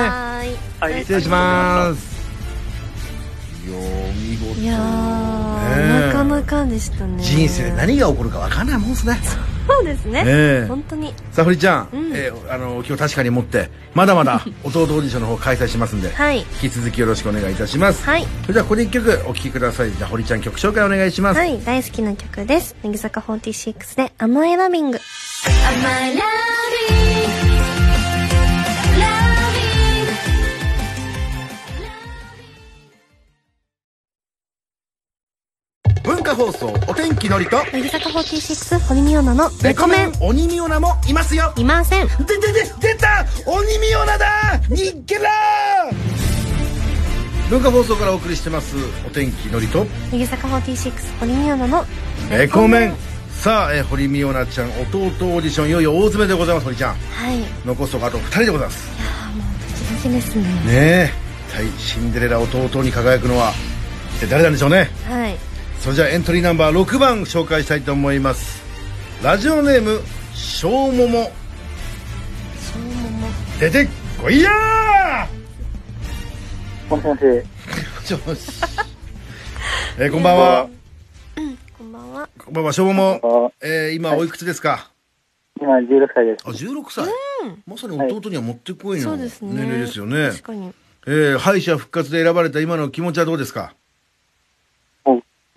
[SPEAKER 2] バイ。
[SPEAKER 4] はい。
[SPEAKER 1] 失礼します。いやー、見事。
[SPEAKER 2] いやー、
[SPEAKER 1] ねえ
[SPEAKER 2] なかなかでしたね。
[SPEAKER 1] 人生で何が起こるか分かんないもんですね。
[SPEAKER 2] そうですね。
[SPEAKER 1] ええ
[SPEAKER 2] 本当に。
[SPEAKER 1] さあ、堀ちゃん、
[SPEAKER 2] うん
[SPEAKER 1] えーあの、今日確かに持って、まだまだ 弟オーディションの方開催しますんで、
[SPEAKER 2] はい。
[SPEAKER 1] 引き続きよろしくお願いいたします。
[SPEAKER 2] はい。
[SPEAKER 1] それではここで一曲お聴きください。じゃあ、堀ちゃん曲紹介お願いします。
[SPEAKER 2] はい、大好きな曲です。乃木坂46で、甘いラビング。
[SPEAKER 5] Am I loving? Loving.
[SPEAKER 1] 放送、お天気のりと、
[SPEAKER 2] 乃木坂46、堀美央奈のレコメン。
[SPEAKER 1] 鬼ミオナもいますよ。
[SPEAKER 2] いません。
[SPEAKER 1] で、で、で、出た鬼ミオナだニッケラー文化放送からお送りしてます、お天気のりと、
[SPEAKER 2] 乃木坂46、堀美央奈の
[SPEAKER 1] レコメン。さあ、えー堀美央奈ちゃん、弟オーディションいよいよ大詰めでございます、堀ちゃん。
[SPEAKER 2] はい。いや
[SPEAKER 1] 残すとこあと2人でございます。
[SPEAKER 2] ーもう、ドキドキですね。
[SPEAKER 1] ねえ一体シンデレラ弟に輝くのは一体誰なんでしょうね
[SPEAKER 2] はい。
[SPEAKER 1] それじゃあエントリーナンバー6番紹介したいと思いますラジオネームしょうもも
[SPEAKER 2] そうもも。
[SPEAKER 1] 出てこいや
[SPEAKER 4] もしもし。
[SPEAKER 1] ーちょしえーこんばんはばば、しょぼも、
[SPEAKER 6] あ
[SPEAKER 1] えー、今おいくつですか？
[SPEAKER 6] 今16歳です。
[SPEAKER 1] あ、16歳。まさに弟にはもってこいの
[SPEAKER 2] そうですね。
[SPEAKER 1] 年齢ですよね。
[SPEAKER 2] 確かに。
[SPEAKER 1] えー、敗者復活で選ばれた今の気持ちはどうですか？
[SPEAKER 6] もう、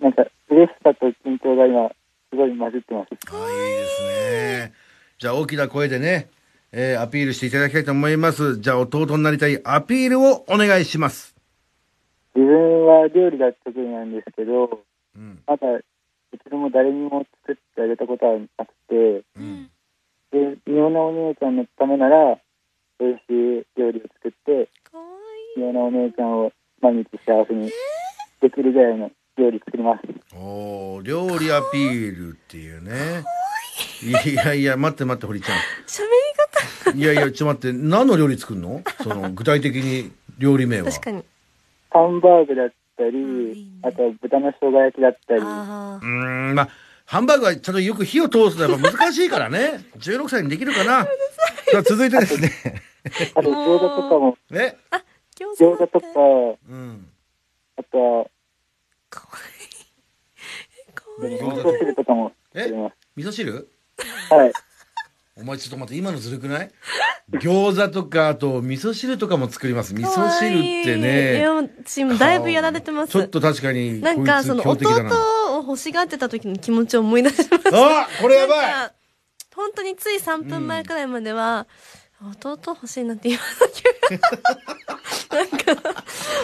[SPEAKER 6] なんか、嬉しさと緊張が今、すごい混じってます。
[SPEAKER 1] あいいですね。じゃあ大きな声でね、えー、アピールしていただきたいと思います。じゃあ弟になりたいアピールをお願いします。
[SPEAKER 6] 自分は料理が得意なんですけど、
[SPEAKER 1] うん。
[SPEAKER 6] まだ一度も誰にも作ってあげたことはなくて、
[SPEAKER 1] うん。
[SPEAKER 6] で、みおなお姉ちゃんのためなら、美味しい料理を作って、
[SPEAKER 2] かわ
[SPEAKER 6] みおなお姉ちゃんを毎日幸せにできるぐらいの料理作ります。
[SPEAKER 1] おー料理アピールっていうね。いやいや、待って待って、堀ちゃん。
[SPEAKER 2] いい。喋り方。
[SPEAKER 1] いやいや、ちょっと待って、何の料理作るの？その、具体的に料理名は。
[SPEAKER 2] 確かに。
[SPEAKER 6] ハンバーグだった
[SPEAKER 2] いい
[SPEAKER 6] り
[SPEAKER 2] ね、
[SPEAKER 6] あとは豚の生姜焼きだったり、
[SPEAKER 2] あ
[SPEAKER 1] うーん、まあ、ハンバーグはちゃんとよく火を通すのは難しいからね。16歳にできるかな。さあ、続いてですね。
[SPEAKER 6] あと餃子とかも、
[SPEAKER 1] え？
[SPEAKER 2] あ。餃
[SPEAKER 6] 餃子とか、
[SPEAKER 1] うん。
[SPEAKER 6] あとは、
[SPEAKER 2] かわいい。かわいい。
[SPEAKER 6] 味噌汁とかも作ります。
[SPEAKER 1] 味噌汁？
[SPEAKER 6] はい。
[SPEAKER 1] お前ちょっと待って、今のずるくない？餃子とか、あと、味噌汁とかも作ります。味噌汁って
[SPEAKER 2] いや、
[SPEAKER 1] ね。
[SPEAKER 2] もう私もだいぶやられてます。
[SPEAKER 1] ちょっと確かに、
[SPEAKER 2] なんか、その。弟を欲しがってた時の気持ちを思い出しました。
[SPEAKER 1] あこれやばい
[SPEAKER 2] 本当につい3分前くらいまでは、弟？欲しいなって今の気なんか、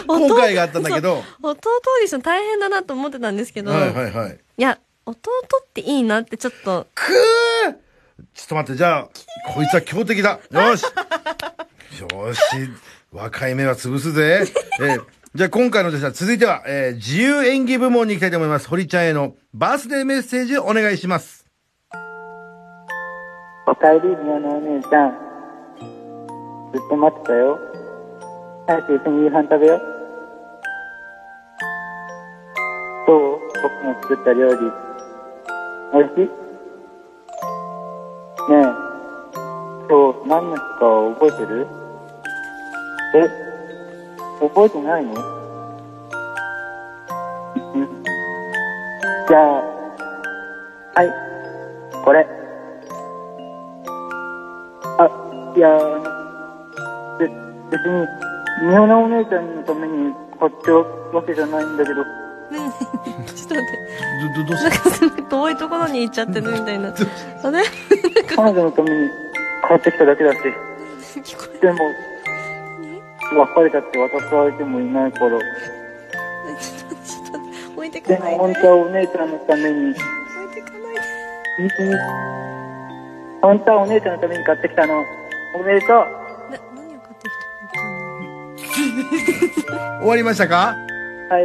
[SPEAKER 2] 弟
[SPEAKER 1] 今回があったんだけど。
[SPEAKER 2] 弟オーディション大変だなと思ってたんですけど、
[SPEAKER 1] はいはいはい。
[SPEAKER 2] いや、弟っていいなってちょっと、
[SPEAKER 1] くーちょっと待って、じゃあ、こいつは強敵だ。よしよし、若い目は潰すぜ。えーじゃあ今回のですね、続いては、えー自由演技部門に行きたいと思います。堀ちゃんへのバースデーメッセージをお願いします。
[SPEAKER 6] おかえり、みおなお姉ちゃん。ずっと待ってたよ。早く一緒に夕飯食べよう。どう僕の作った料理。美味しい？ねえ、今日何の日か覚えてる？え、覚えてないの？じゃあ、はい、これ。あ、いや、別に、みおなお姉ちゃんのために買ってるわけじゃないんだけど、
[SPEAKER 2] ねえちょっと待って、
[SPEAKER 1] ど、ど、どうし
[SPEAKER 2] なんかすごい遠いところに行っちゃってるみたいな。あれ？
[SPEAKER 6] 彼女のために買ってきただけだし、
[SPEAKER 2] 聞こえ
[SPEAKER 6] でも、別れちゃって渡す相手もいないから、
[SPEAKER 2] ちょっと、ちょっと、置いてか
[SPEAKER 6] で
[SPEAKER 2] ないで。
[SPEAKER 6] も本当はお姉ちゃんのために、
[SPEAKER 2] 置いてかないで。
[SPEAKER 6] 本当に、本当はお姉ちゃんのために買ってきたの。おめでとう。
[SPEAKER 1] 終わりましたか？
[SPEAKER 6] はい。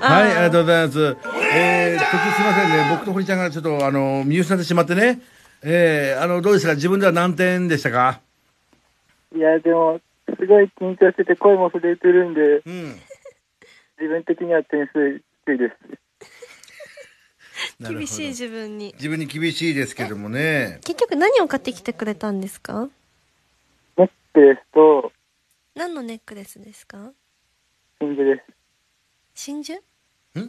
[SPEAKER 1] はい、ありが
[SPEAKER 2] う。
[SPEAKER 1] とうございます。えー、途中すいませんね。僕と堀ちゃんがちょっと、あの、見失ってしまってね。えー、あの、どうですか？自分では何点でしたか？
[SPEAKER 6] いや、でも、すごい緊張してて声も震えてるんで、
[SPEAKER 1] うん。
[SPEAKER 6] 自分的には点数低いです。
[SPEAKER 2] 厳しい自分に。
[SPEAKER 1] 自分に厳しいですけどもね。
[SPEAKER 2] 結局何を買ってきてくれたんですか？
[SPEAKER 6] ネックレスと
[SPEAKER 2] 何のネックレスですか？
[SPEAKER 6] 真珠です。
[SPEAKER 2] 真珠？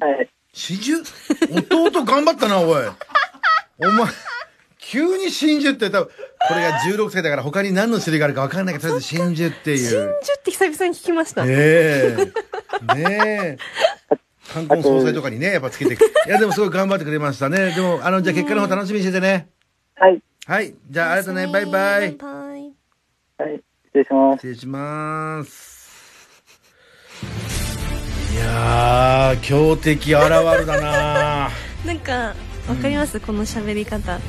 [SPEAKER 6] はい。
[SPEAKER 1] 真珠？弟頑張ったな、おい。お前、急に真珠って多分、これが16歳だから他に何の種類があるか分かんないけど、とりあえず真珠って
[SPEAKER 2] 真珠
[SPEAKER 1] いう。
[SPEAKER 2] って久々に聞きました。
[SPEAKER 1] ねえ。ねえ。冠婚葬祭とかにね、やっぱつけて。いや、でもすごい頑張ってくれましたね。でも、あの、じゃあ結果の方楽しみにしててね。
[SPEAKER 6] はい。
[SPEAKER 1] はい。じゃあ、ありがとうね。バイバイ。
[SPEAKER 2] バイバイ。
[SPEAKER 6] はい。失礼します。
[SPEAKER 1] 失礼します。いやー、強敵現るだな
[SPEAKER 2] なんか、わかります、この喋り方。
[SPEAKER 1] うん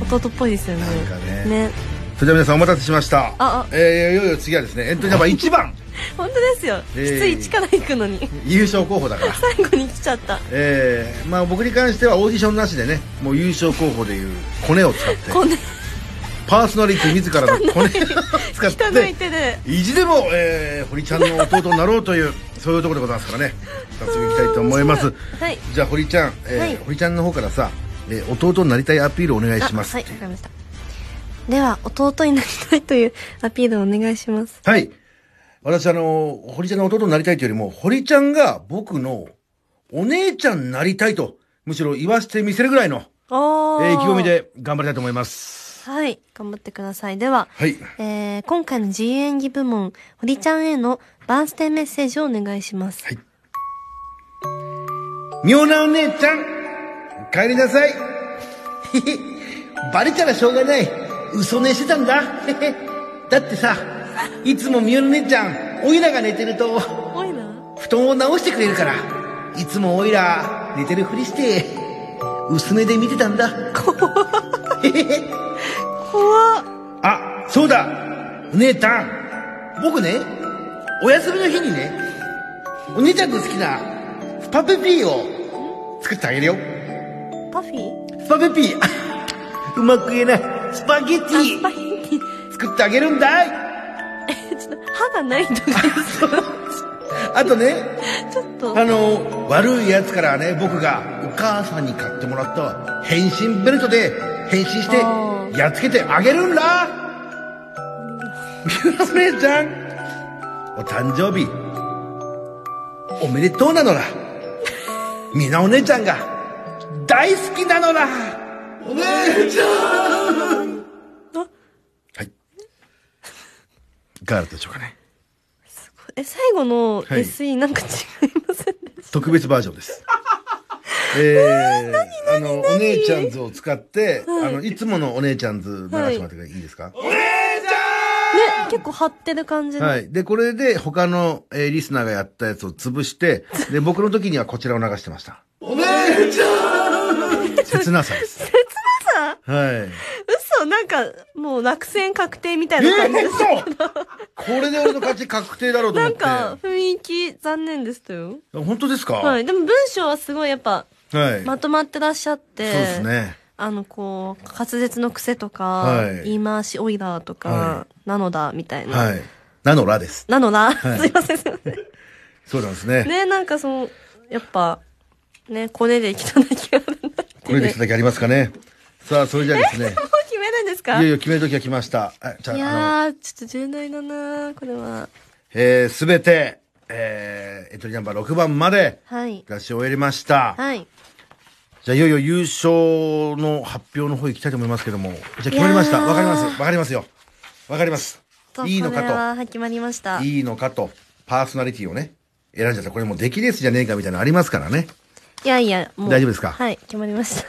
[SPEAKER 2] 弟っぽいですよね。
[SPEAKER 1] なんかね
[SPEAKER 2] ね。
[SPEAKER 1] それでは皆さんお待たせしました。
[SPEAKER 2] ああ
[SPEAKER 1] えー、いよいよ次はですね、エントリーナンバー1番、
[SPEAKER 2] 本当ですよ。き
[SPEAKER 1] えー
[SPEAKER 2] つい1から行くのに。
[SPEAKER 1] 優勝候補だから。
[SPEAKER 2] 最後に来ちゃった。
[SPEAKER 1] えー、まあ僕に関してはオーディションなしでね、もう優勝候補でいうコネを使って、
[SPEAKER 2] こんな
[SPEAKER 1] パーソナリティ自らのコネを使って。意地でも、えー、堀ちゃんの弟になろうという、そういうところでございますからね。早速行きたいと思います。
[SPEAKER 2] はい。
[SPEAKER 1] じゃあ堀ちゃん、えー
[SPEAKER 2] はい
[SPEAKER 1] 堀ちゃんの方からさ、えー弟になりたいアピールお願いします。
[SPEAKER 2] あはい、わかりました。では、弟になりたいという アピールをお願いします。
[SPEAKER 1] はい。私、あの、堀ちゃんの弟になりたいというよりも、堀ちゃんが僕のお姉ちゃんになりたいとむしろ言わせてみせるぐらいの。えー意気込み。で頑張りたいと思います。
[SPEAKER 2] はい。頑張ってください。では、
[SPEAKER 1] はい。
[SPEAKER 2] えー、今回の自由演技部門、堀ちゃんへのバースデーメッセージをお願いします。
[SPEAKER 1] はい妙なお姉ちゃん、帰りなさい。へへ、バレたらしょうがない。嘘寝してたんだ。へへ。だってさ、いつも妙な姉ちゃん、おいらが寝てると、
[SPEAKER 2] おいな。
[SPEAKER 1] 布団を直してくれるから、いつもおいら寝てるふりして、薄めで見てたんだ。へへへ。
[SPEAKER 2] 怖っ。
[SPEAKER 1] あ、そうだお姉ちゃん僕ね、お休みの日にね、お姉ちゃんの好きなスパペピーを作ってあげるよ。
[SPEAKER 2] パフィー？
[SPEAKER 1] スパペピー うまく言えない。スパゲテ
[SPEAKER 2] あ、ス
[SPEAKER 1] ィ
[SPEAKER 2] パゲティ。
[SPEAKER 1] 作ってあげるんだい
[SPEAKER 2] ちょっと、歯がないとか？
[SPEAKER 1] あとね、
[SPEAKER 2] ちょっと。
[SPEAKER 1] あの、悪い奴からね、僕がお母さんに買ってもらった変身ベルトで変身して
[SPEAKER 2] あ、
[SPEAKER 1] やっつけてあげるんだお姉ちゃん、お誕生日、おめでとうなのだ。みなお姉ちゃんが大好きなのだお姉ちゃんはい。いかがだったでしょうかね。
[SPEAKER 2] え、最後の
[SPEAKER 1] はい
[SPEAKER 2] SE なんか違いませんでし
[SPEAKER 1] 特別バージョンです。えー、あの、お姉ちゃん図を使って、あの、いつものお姉ちゃん図流してもらっていいですか？
[SPEAKER 2] たね、結構張ってる感じの。
[SPEAKER 1] はい。で、これで他の、えーリスナーがやったやつを潰して、で、僕の時にはこちらを流してました。お姉ちゃん切なさです。切なさ？はい。
[SPEAKER 2] 嘘？なんか、もう落選確定みたい
[SPEAKER 1] え
[SPEAKER 2] な感じで
[SPEAKER 1] ー、嘘 これで俺の勝ち確定だろうと思って。
[SPEAKER 2] なんか、雰囲気残念でしたよ。
[SPEAKER 1] 本当ですか？
[SPEAKER 2] はい。でも文章はすごいやっぱ、
[SPEAKER 1] はい。
[SPEAKER 2] まとまってらっしゃって。
[SPEAKER 1] そうですね。
[SPEAKER 2] あの、こう、滑舌の癖とか、
[SPEAKER 1] はい
[SPEAKER 2] 言い回しオイラーとか、
[SPEAKER 1] は
[SPEAKER 2] なのだ、みたいな。
[SPEAKER 1] はい。なのらです。
[SPEAKER 2] なのだ、
[SPEAKER 1] はい
[SPEAKER 2] すいません、すいません。
[SPEAKER 1] そうなんですね。
[SPEAKER 2] ね、なんかその、やっぱ、ね、コネで来ただけあるね。
[SPEAKER 1] これできただけありますかね。さあ、それじゃあですね。
[SPEAKER 2] もう決めるんですか？
[SPEAKER 1] いよいよ決める時が来ました。あじゃ
[SPEAKER 2] い
[SPEAKER 1] あ、あの、
[SPEAKER 2] やー、ちょっと重大だなこれは。
[SPEAKER 1] えー、すべて、えー、エントリーナンバー6番まで
[SPEAKER 2] はい。
[SPEAKER 1] 出し終えました。
[SPEAKER 2] はい。
[SPEAKER 1] じゃあ、いよいよ優勝の発表の方行きたいと思いますけども。じゃあ、決まりました。わかります。わかりますよ。わかります。
[SPEAKER 2] と
[SPEAKER 1] いいのか
[SPEAKER 2] は決まりました。
[SPEAKER 1] と。いいのかと。パーソナリティをね、選んじゃった。これもう出来レースじゃねえかみたいなのありますからね。
[SPEAKER 2] いやいや、もう。
[SPEAKER 1] 大丈夫ですか？
[SPEAKER 2] はい、決まりました。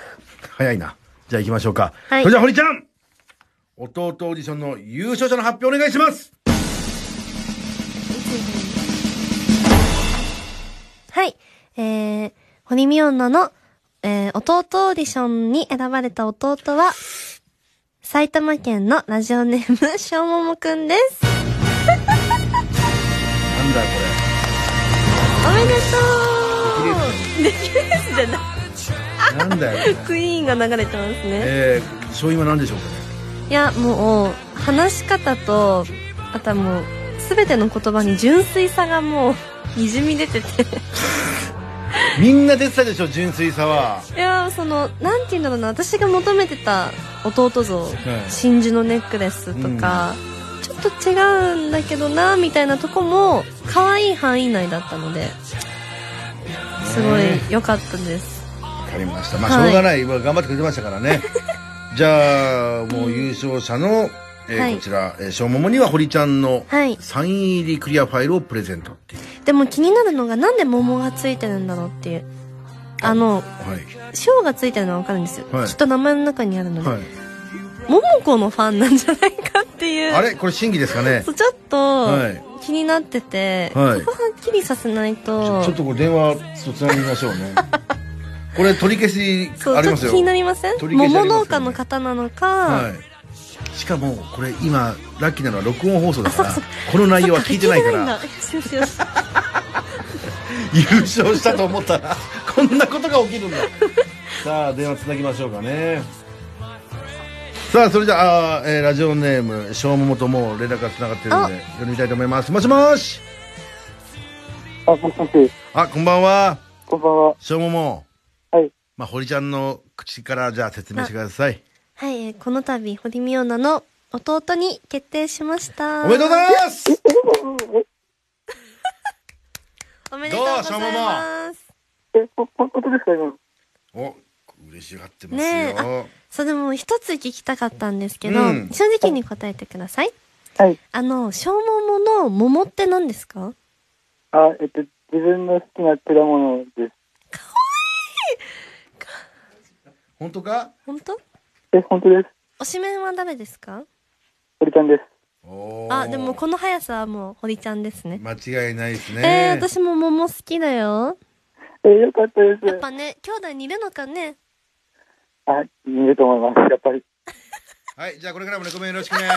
[SPEAKER 1] 早いな。じゃあ行きましょうか。
[SPEAKER 2] はい
[SPEAKER 1] それじゃあ、堀ちゃん弟オーディションの優勝者の発表お願いします
[SPEAKER 2] はい。えー、堀美女の、えー、弟オーディションに選ばれた弟は、埼玉県のラジオネーム、しょうももくんです。
[SPEAKER 1] なんだよ、
[SPEAKER 2] おめで
[SPEAKER 1] これ。
[SPEAKER 2] とうできレースじゃない。
[SPEAKER 1] れ。なんだよ。
[SPEAKER 2] クイーンが流れてますね。
[SPEAKER 1] えー、勝因は何でしょうかね
[SPEAKER 2] いや、もう、話し方と、あとはもう、すべての言葉に純粋さがもう、滲み出てて。
[SPEAKER 1] みんな出てたでしょ、純粋さは。
[SPEAKER 2] いや、その、なんて言うんだろうな、私が求めてた弟像、真珠のネックレスとか、ちょっと違うんだけどな、みたいなとこも、可愛い範囲内だったので、すごい良かったです。
[SPEAKER 1] わかりました。まあ、し
[SPEAKER 2] はい
[SPEAKER 1] ょうがない。頑張ってくれてましたからね。じゃあ、もう優勝者の、えー
[SPEAKER 2] はい
[SPEAKER 1] こちら、えー、小桃には堀ちゃんの
[SPEAKER 2] はい
[SPEAKER 1] サイン入りクリアファイルをプレゼントっていう。
[SPEAKER 2] でも気になるのが、なんで桃がついてるんだろうっていう。あの、
[SPEAKER 1] はい。
[SPEAKER 2] 賞がついてるのはわかるんですよ。
[SPEAKER 1] はい
[SPEAKER 2] きっと名前の中にあるので。
[SPEAKER 1] はい。
[SPEAKER 2] 桃子のファンなんじゃないかっていう。
[SPEAKER 1] あれ？これ審議ですかね？
[SPEAKER 2] ちょっと
[SPEAKER 1] はい
[SPEAKER 2] 気になってて、
[SPEAKER 1] はい
[SPEAKER 2] そこはっきりさせないと。
[SPEAKER 1] ちょっとこれ電話とつなぎましょうね。これ取り消しありますよ。
[SPEAKER 2] ちょっと気になりません？桃農家の方なのか、
[SPEAKER 1] はい。しかも、これ今、ラッキーなのは録音放送だから、この内容は聞いてないから、優勝したと思ったら、こんなことが起きるんだ。さあ、電話つなぎましょうかね。さあ、それじゃあ、えーラジオネーム、しょうももともう連絡がつながってるんで、読みたいと思います。もしもし
[SPEAKER 6] あ、もしもし、
[SPEAKER 1] あ、こんばんは。
[SPEAKER 6] こんばんは。
[SPEAKER 1] しょうもも。
[SPEAKER 6] はい。
[SPEAKER 1] まあ、堀ちゃんの口から、じゃあ説明してください。
[SPEAKER 2] はい、えーこの度、堀美央奈の弟に決定しました。
[SPEAKER 1] おめでとうございます
[SPEAKER 2] おめでとうございます。
[SPEAKER 6] え、ほ、ほんとですか今？
[SPEAKER 1] お、嬉しがってます
[SPEAKER 2] ね。そう、でも一つ聞きたかったんですけど、
[SPEAKER 1] うん
[SPEAKER 2] 正直に答えてください。
[SPEAKER 6] はい。
[SPEAKER 2] あの、小桃の桃って何ですか？
[SPEAKER 6] あ、えっと、自分の好きな果物です。
[SPEAKER 1] 本当か？
[SPEAKER 2] 本当？
[SPEAKER 6] え、本当です。
[SPEAKER 2] 推しメンは誰ですか？
[SPEAKER 6] 堀ちゃんです。
[SPEAKER 2] あ、でもこの速さはもう堀ちゃんですね。
[SPEAKER 1] 間違いないですね。
[SPEAKER 2] えー、私も桃好きだよ。
[SPEAKER 6] え、よかったです。
[SPEAKER 2] やっぱね、兄弟にいるのかね？
[SPEAKER 6] あ、見ると思います。やっぱり。
[SPEAKER 1] はい、じゃあこれからもレコメンよろしくね。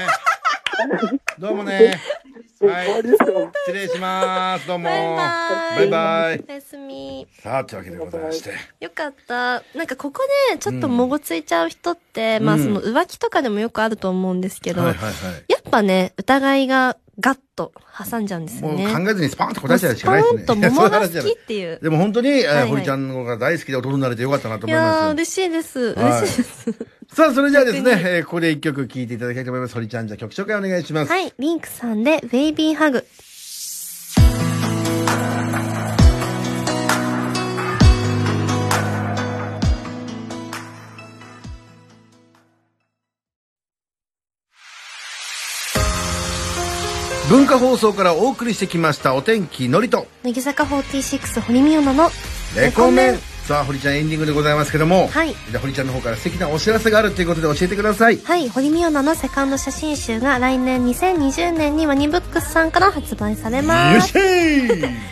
[SPEAKER 1] どうもね。
[SPEAKER 6] え、
[SPEAKER 1] はい失礼します。どうも。
[SPEAKER 2] バイバイ。おやすみ。
[SPEAKER 1] さあ、というわけでございまして。
[SPEAKER 2] よかった。なんかここでちょっともごついちゃう人って、まあ
[SPEAKER 1] うん
[SPEAKER 2] その浮気とかでもよくあると思うんですけど、
[SPEAKER 1] はいはいはい。
[SPEAKER 2] やっぱね、疑いがガッと挟んじゃうんですよ
[SPEAKER 1] もう
[SPEAKER 2] ね。
[SPEAKER 1] 考えずにスパーンと答えちゃうしかないですね。
[SPEAKER 2] スパーンと桃が好きっていう。
[SPEAKER 1] でも本当に、えー
[SPEAKER 2] はいはい
[SPEAKER 1] 堀ちゃんの方が大好きで弟になれてよかったなと
[SPEAKER 2] い
[SPEAKER 1] 思いますよ。
[SPEAKER 2] やー、嬉しいです。
[SPEAKER 1] はい
[SPEAKER 2] 嬉しいです。
[SPEAKER 1] さあ、それじゃあですね、えーここで一曲聴いていただきたいと思います。堀ちゃん、じゃあ曲紹介お願いします。
[SPEAKER 2] はい、リンクさんで、ベイビーハグ。
[SPEAKER 1] 文化放送からお送りしてきましたお天気のりと
[SPEAKER 2] 乃木坂46堀美央奈の
[SPEAKER 1] レコメンさあ堀ちゃんエンディングでございますけども、
[SPEAKER 2] はい
[SPEAKER 1] じゃあ堀ちゃんの方から素敵なお知らせがあるということで教えてください
[SPEAKER 2] はい、堀美央奈のセカンド写真集が来年2020年にワニブックスさんから発売されます。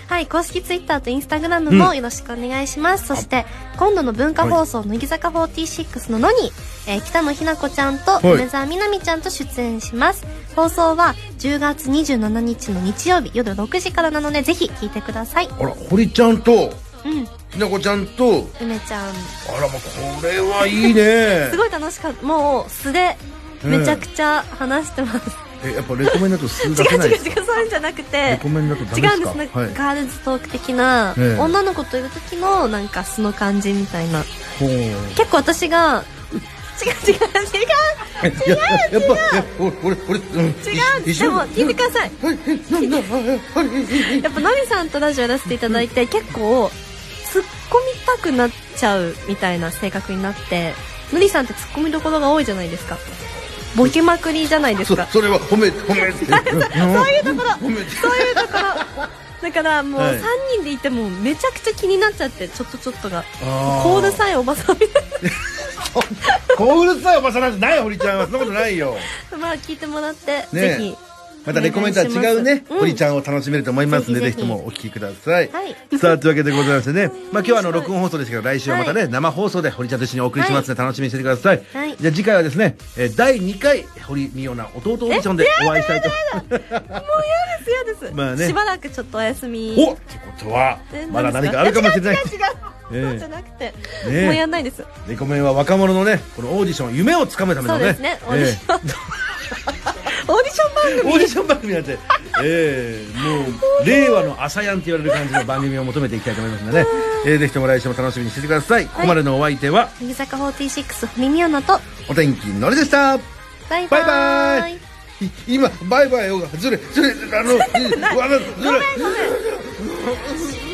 [SPEAKER 2] はい、公式ツイッターとインスタグラムもよろしくお願いします。そして、今度の文化放送、乃木坂46ののに、えー北野日な子ちゃんと
[SPEAKER 1] い
[SPEAKER 2] 梅澤美波ちゃんと出演します。放送は10月27日の日曜日夜6時からなので、ぜひ聞いてください。
[SPEAKER 1] あら堀ちゃんと
[SPEAKER 2] うん、
[SPEAKER 1] ひなこちゃんと。
[SPEAKER 2] 梅ちゃん。
[SPEAKER 1] あらまあこれはいいね。
[SPEAKER 2] すごい楽しかった。もう素で、めちゃくちゃ話してます。
[SPEAKER 1] えやっぱレコメンだと数
[SPEAKER 2] 違
[SPEAKER 1] 出せないです
[SPEAKER 2] う違う違う、そういうんじゃなくて。
[SPEAKER 1] レ、コメンだとダメ
[SPEAKER 2] 違うんです。ね、
[SPEAKER 1] はい。
[SPEAKER 2] ガールズトーク的な、
[SPEAKER 1] ええ。
[SPEAKER 2] 女の子といる時のなんか素の感じみたいな。
[SPEAKER 1] ほう。
[SPEAKER 2] 結構私が違う違う違う。
[SPEAKER 1] いややっぱや俺俺俺うん。
[SPEAKER 2] 違うでも聞いてください。
[SPEAKER 1] はいはいなんだ？はいはい。
[SPEAKER 2] やっぱナミさんとラジオやらせていただいて結構突っ込みたくなっちゃうみたいな性格になってのりさんって突っ込みどころが多いじゃないですか。ボケまくりじゃないですか。
[SPEAKER 1] そそれは褒め褒め。そういうところ。
[SPEAKER 2] そういうところ。だからもう
[SPEAKER 1] はい。
[SPEAKER 2] 3人でいてもめちゃくちゃ気になっちゃってちょっとちょっとが。コールさえおばさんみたい
[SPEAKER 1] こううるさいおばさんなんてないよ堀ちゃんは。そんなことないよ。
[SPEAKER 2] な まあ聞いてもらって、
[SPEAKER 1] ね
[SPEAKER 2] ぜひ
[SPEAKER 1] またレコメントは違うね、
[SPEAKER 2] うん
[SPEAKER 1] 堀ちゃんを楽しめると思いますので、ぜ
[SPEAKER 2] ぜひ。
[SPEAKER 1] ともお聞きください。
[SPEAKER 2] はい。
[SPEAKER 1] さあ、というわけでございましてね、まあ今日はあの、録音放送ですけど、来週はまたね、生放送で堀ちゃんと一緒にお送りしますので、楽しみにしててください。
[SPEAKER 2] はい。
[SPEAKER 1] じゃあ次回はですね、えー第2回、堀美央奈弟オーディションでお会いしたいと。
[SPEAKER 2] 嫌です嫌です、
[SPEAKER 1] まあね。
[SPEAKER 2] しばらくちょっとお休み。
[SPEAKER 1] おっ！てことは
[SPEAKER 2] え、
[SPEAKER 1] まだ何かあるかもしれない。
[SPEAKER 2] 違う違う。そうじゃなくて、もうやんないです。
[SPEAKER 1] レコメンは若者のね、このオーディション、夢をつかむためのね。
[SPEAKER 2] そうですね。オーディション、
[SPEAKER 1] え
[SPEAKER 2] オーディション番組。
[SPEAKER 1] えオーディション番組なんて、ええもう、令和の朝やんって言われる感じの番組を求めていきたいと思いますので。ね、えーぜひとも来週も楽しみにしててください。ここまでのお相手は、
[SPEAKER 2] 乃木坂46堀美央奈と
[SPEAKER 1] お天気のりでした。
[SPEAKER 2] バイバイ。
[SPEAKER 1] バイバイ。い今、バイバイよが、ずれ、ずれ、あの、い。あのずれ。